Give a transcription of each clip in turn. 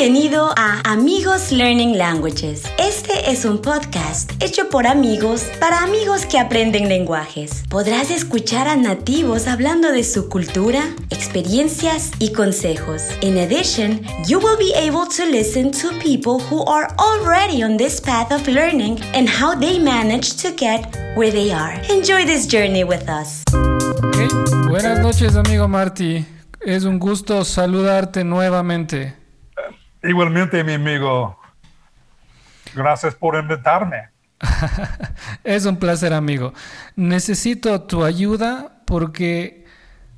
Bienvenido a Amigos Learning Languages. Este es un podcast hecho por amigos para amigos que aprenden lenguajes. Podrás escuchar a nativos hablando de su cultura, experiencias y consejos. In addition, you will be able to listen to people who are already on this path of learning and how they managed to get where they are. Enjoy this journey with us. Buenas noches, amigo Marty. Es un gusto saludarte nuevamente. Igualmente, mi amigo. Gracias por invitarme. es un placer, amigo. Necesito tu ayuda porque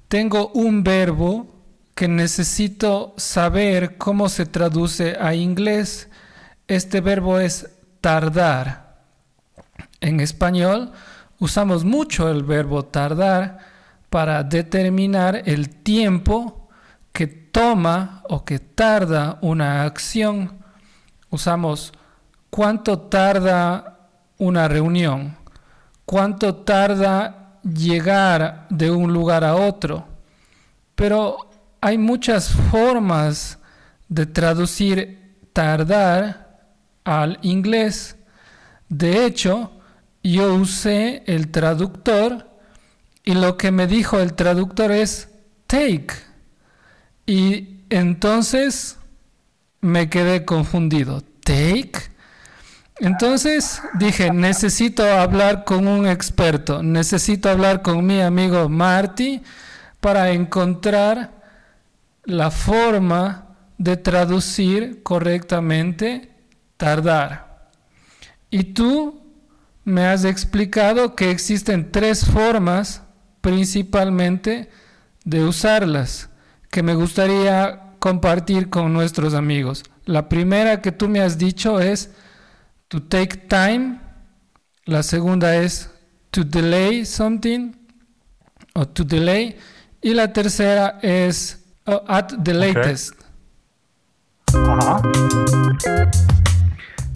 tengo un verbo que necesito saber cómo se traduce a inglés. Este verbo es tardar. En español usamos mucho el verbo tardar para determinar el tiempo toma o que tarda una acción, usamos cuánto tarda una reunión, cuánto tarda llegar de un lugar a otro. Pero hay muchas formas de traducir tardar al inglés. De hecho, yo usé el traductor y lo que me dijo el traductor es take. Y entonces me quedé confundido. ¿Take? Entonces dije, necesito hablar con un experto, necesito hablar con mi amigo Marty para encontrar la forma de traducir correctamente tardar. Y tú me has explicado que existen tres formas principalmente de usarlas que me gustaría compartir con nuestros amigos. La primera que tú me has dicho es to take time. La segunda es to delay something o to delay. Y la tercera es oh, at the latest.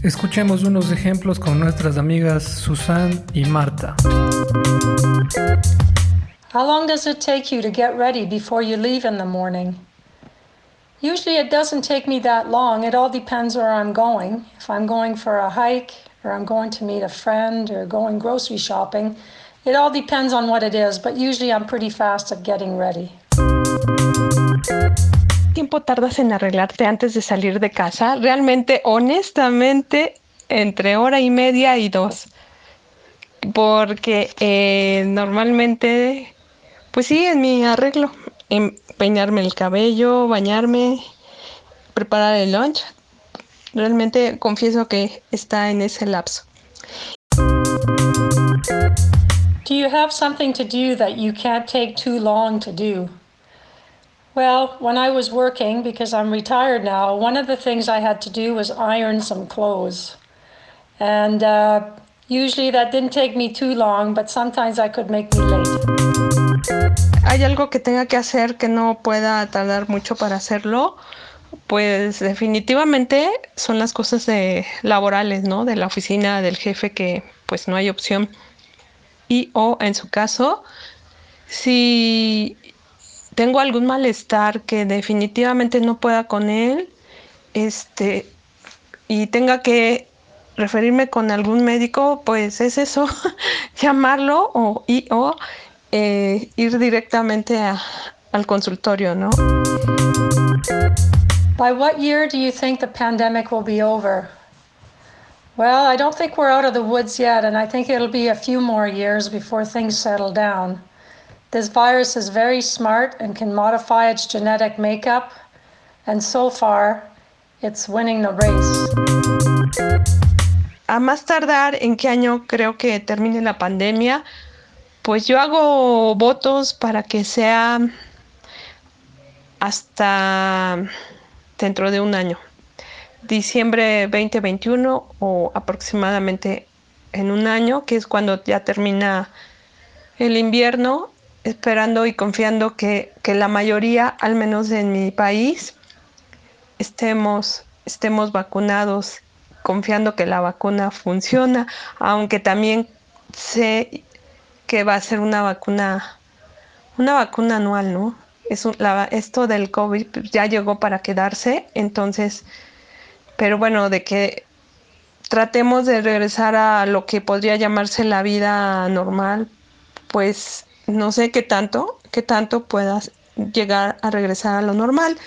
Escuchemos unos ejemplos con nuestras amigas Susan y Marta. How long does it take you to get ready before you leave in the morning? Usually it doesn't take me that long. It all depends where I'm going. If I'm going for a hike or I'm going to meet a friend or going grocery shopping, it all depends on what it is, but usually I'm pretty fast at getting ready. tiempo tardas en arreglarte antes de salir de casa? Realmente, honestamente, entre hora y media y dos. Porque eh, normalmente Pues sí, en mi arreglo, en peinarme el cabello, bañarme, preparar el lunch. Realmente confieso que está en ese lapso. Do you have something to do that you can't take too long to do? Well, when I was working, because I'm retired now, one of the things I had to do was iron some clothes. And uh, usually that didn't take me too long, but sometimes I could make me late. ¿Hay algo que tenga que hacer que no pueda tardar mucho para hacerlo? Pues definitivamente son las cosas de, laborales, ¿no? De la oficina del jefe que pues no hay opción. Y o en su caso, si tengo algún malestar que definitivamente no pueda con él, este, y tenga que referirme con algún médico, pues es eso, llamarlo o, y, o eh, ir directamente a, al consultorio, ¿no? By what year do you think the pandemic will be over? Well, I don't think we're out of the woods yet, and I think it'll be a few more years before things settle down. This virus is very smart and can modify its genetic makeup, and so far, it's winning the race. A más tardar, ¿en qué año creo que termine la pandemia? Pues yo hago votos para que sea hasta dentro de un año, diciembre 2021 o aproximadamente en un año, que es cuando ya termina el invierno, esperando y confiando que, la mayoría, al menos en mi país, estemos, estemos vacunados, confiando que la vacuna funciona, aunque también sé que va a ser una vacuna, una vacuna anual, ¿no? es esto del COVID ya llegó para quedarse, entonces, pero bueno, de que tratemos de regresar a lo que podría llamarse la vida normal, pues no sé qué tanto, qué tanto puedas llegar a regresar a lo normal,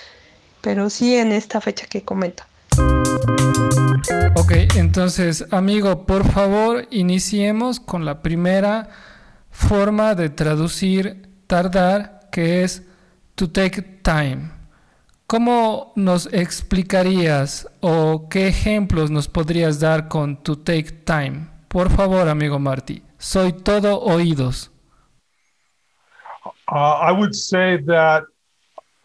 pero sí en esta fecha que comento. Ok, entonces, amigo, por favor, iniciemos con la primera forma de traducir tardar, que es to take time. ¿Cómo nos explicarías o qué ejemplos nos podrías dar con to take time? Por favor, amigo Marty, soy todo oídos. Uh, I would say that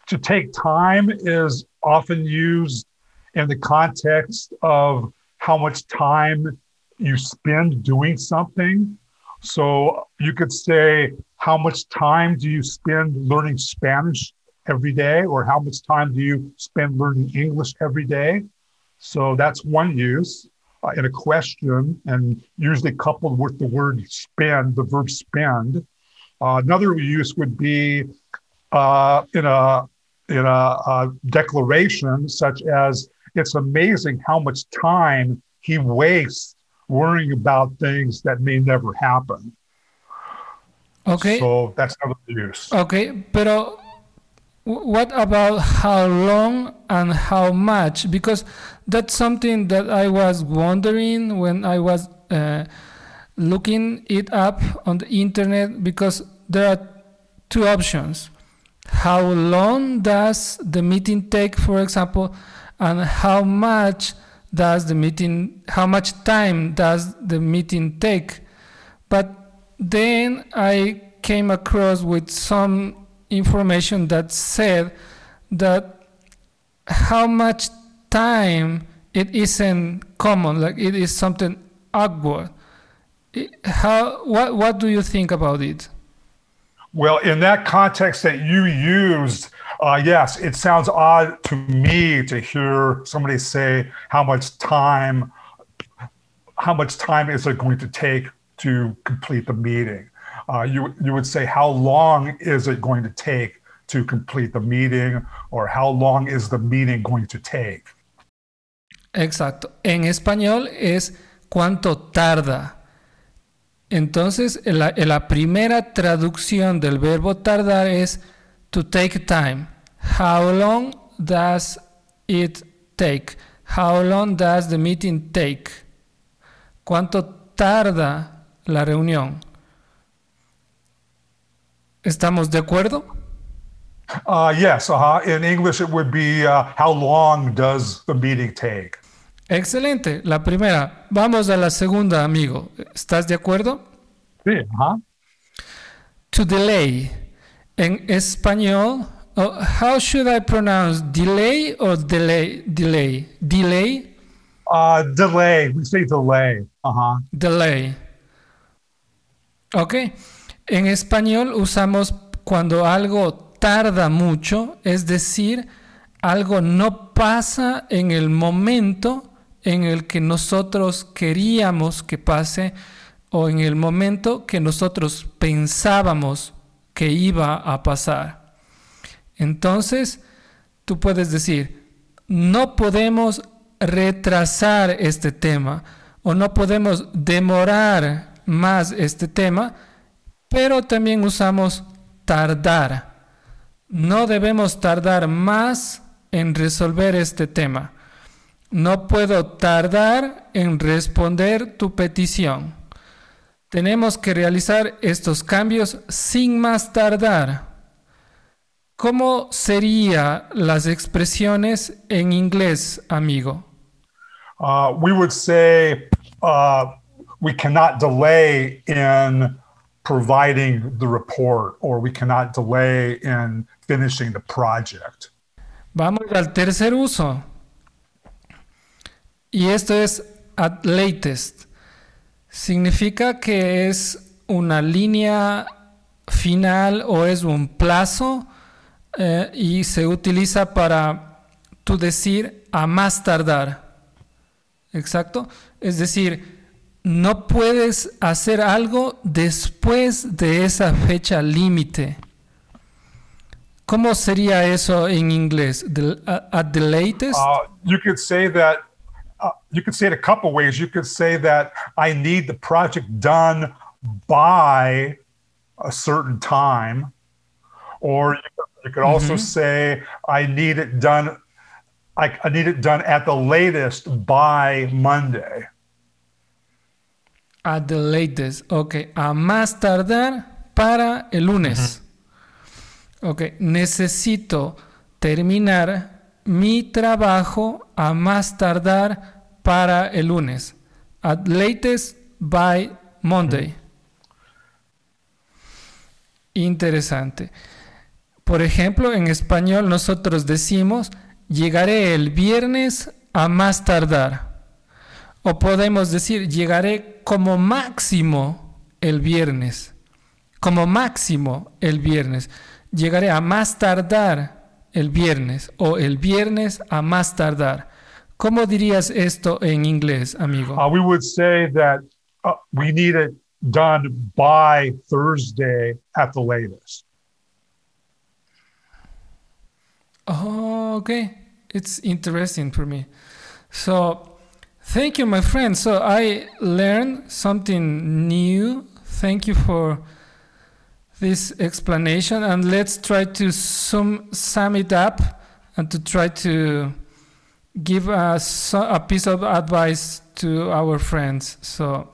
to take time is often used in the context of how much time you spend doing something. So you could say, How much time do you spend learning Spanish every day? Or how much time do you spend learning English every day? So that's one use uh, in a question, and usually coupled with the word spend, the verb spend. Uh, another use would be uh, in a in a, a declaration such as it's amazing how much time he wastes worrying about things that may never happen. Okay. So that's another use. Okay, but what about how long and how much? Because that's something that I was wondering when I was uh, looking it up on the internet because there are two options. How long does the meeting take, for example, and how much does the meeting how much time does the meeting take but then i came across with some information that said that how much time it isn't common like it is something awkward. How what what do you think about it? Well in that context that you used uh, yes, it sounds odd to me to hear somebody say how much time, how much time is it going to take to complete the meeting. Uh, you you would say how long is it going to take to complete the meeting, or how long is the meeting going to take? Exacto. En español es cuánto tarda. Entonces, la, la primera traducción del verbo tardar es to take time. How long does it take? How long does the meeting take? ¿Cuánto tarda la reunión? ¿Estamos de acuerdo? Uh, yes, uh-huh. in English it would be uh, how long does the meeting take? Excelente, la primera. Vamos a la segunda, amigo. ¿Estás de acuerdo? Sí, ajá. To delay. En español, oh, how should I pronounce delay or delay? Delay. Delay. Uh, delay. We say delay. Uh-huh. Delay. Ok. En español usamos cuando algo tarda mucho, es decir, algo no pasa en el momento en el que nosotros queríamos que pase o en el momento que nosotros pensábamos que iba a pasar. Entonces, tú puedes decir, no podemos retrasar este tema o no podemos demorar más este tema, pero también usamos tardar. No debemos tardar más en resolver este tema. No puedo tardar en responder tu petición. Tenemos que realizar estos cambios sin más tardar. ¿Cómo serían las expresiones en inglés, amigo? Uh, we would say uh, we cannot delay in providing the report or we cannot delay in finishing the project. Vamos al tercer uso. Y esto es at latest significa que es una línea final o es un plazo eh, y se utiliza para tú decir a más tardar. Exacto. Es decir, no puedes hacer algo después de esa fecha límite. ¿Cómo sería eso en inglés? The- uh, at the latest? Uh, you could say that. Uh, you could say it a couple ways. You could say that I need the project done by a certain time, or you could, you could also say I need it done. I, I need it done at the latest by Monday. At the latest. Ok. A más tardar para el lunes. Ok. Necesito terminar mi trabajo a más tardar para el lunes. At latest by Monday. Interesante. Por ejemplo, en español nosotros decimos llegaré el viernes a más tardar. O podemos decir, llegaré como máximo el viernes. Como máximo el viernes. Llegaré a más tardar el viernes. O el viernes a más tardar. ¿Cómo dirías esto en inglés, amigo? Uh, we would say that uh, we need it done by Thursday at the latest. Oh, okay. It's interesting for me. So, thank you, my friend. So, I learned something new. Thank you for this explanation. And let's try to sum, sum it up and to try to give so- a piece of advice to our friends. So,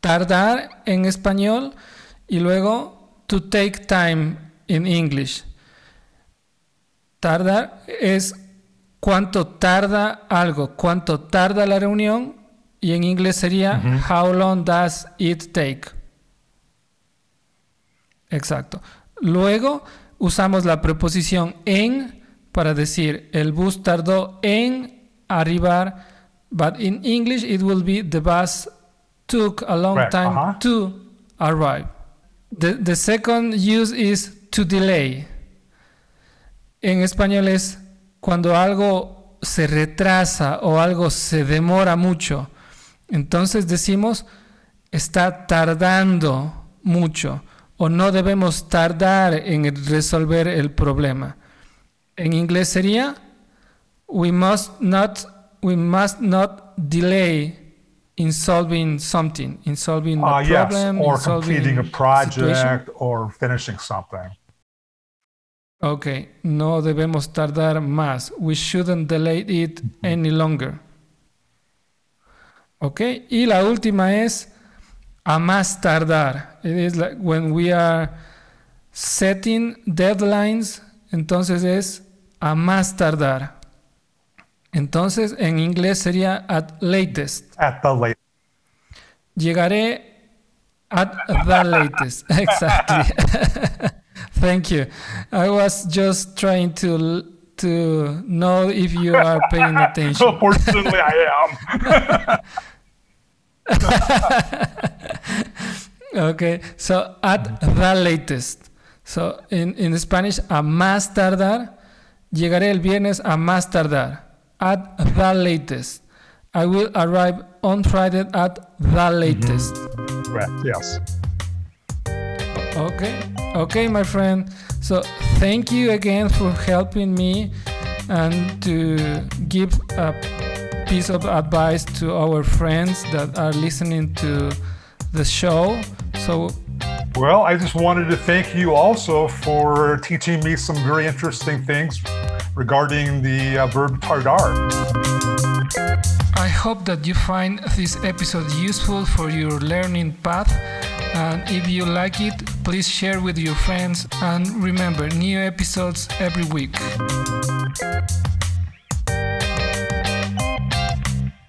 tardar en español y luego to take time in English. Tardar es cuánto tarda algo, cuánto tarda la reunión y en inglés sería how long does it take. Exacto. Luego usamos la preposición en para decir el bus tardó en arribar, but in English it will be the bus took a long time uh-huh. to arrive. The, the second use is to delay. En español es cuando algo se retrasa o algo se demora mucho. Entonces decimos está tardando mucho o no debemos tardar en resolver el problema. En inglés sería we must not we must not delay in solving something, in solving a Uh, yes, problem, or in solving completing a situation. project or finishing something. Ok, no debemos tardar más. We shouldn't delay it any longer. Ok, y la última es a más tardar. It is like when we are setting deadlines, entonces es a más tardar. Entonces en inglés sería at latest. At the latest. Llegaré at the latest. Exactly. Thank you. I was just trying to to know if you are paying attention. Fortunately, I am. Okay, so at the latest. So in, in Spanish, a más tardar. Llegaré el viernes a más tardar. At the latest. I will arrive on Friday at the latest. Mm-hmm. Correct. Yes. Okay, okay, my friend. So thank you again for helping me and to give a piece of advice to our friends that are listening to the show. So Well, I just wanted to thank you also for teaching me some very interesting things regarding the uh, verb tardar. I hope that you find this episode useful for your learning path. And if you like it, please share with your friends. And remember, new episodes every week.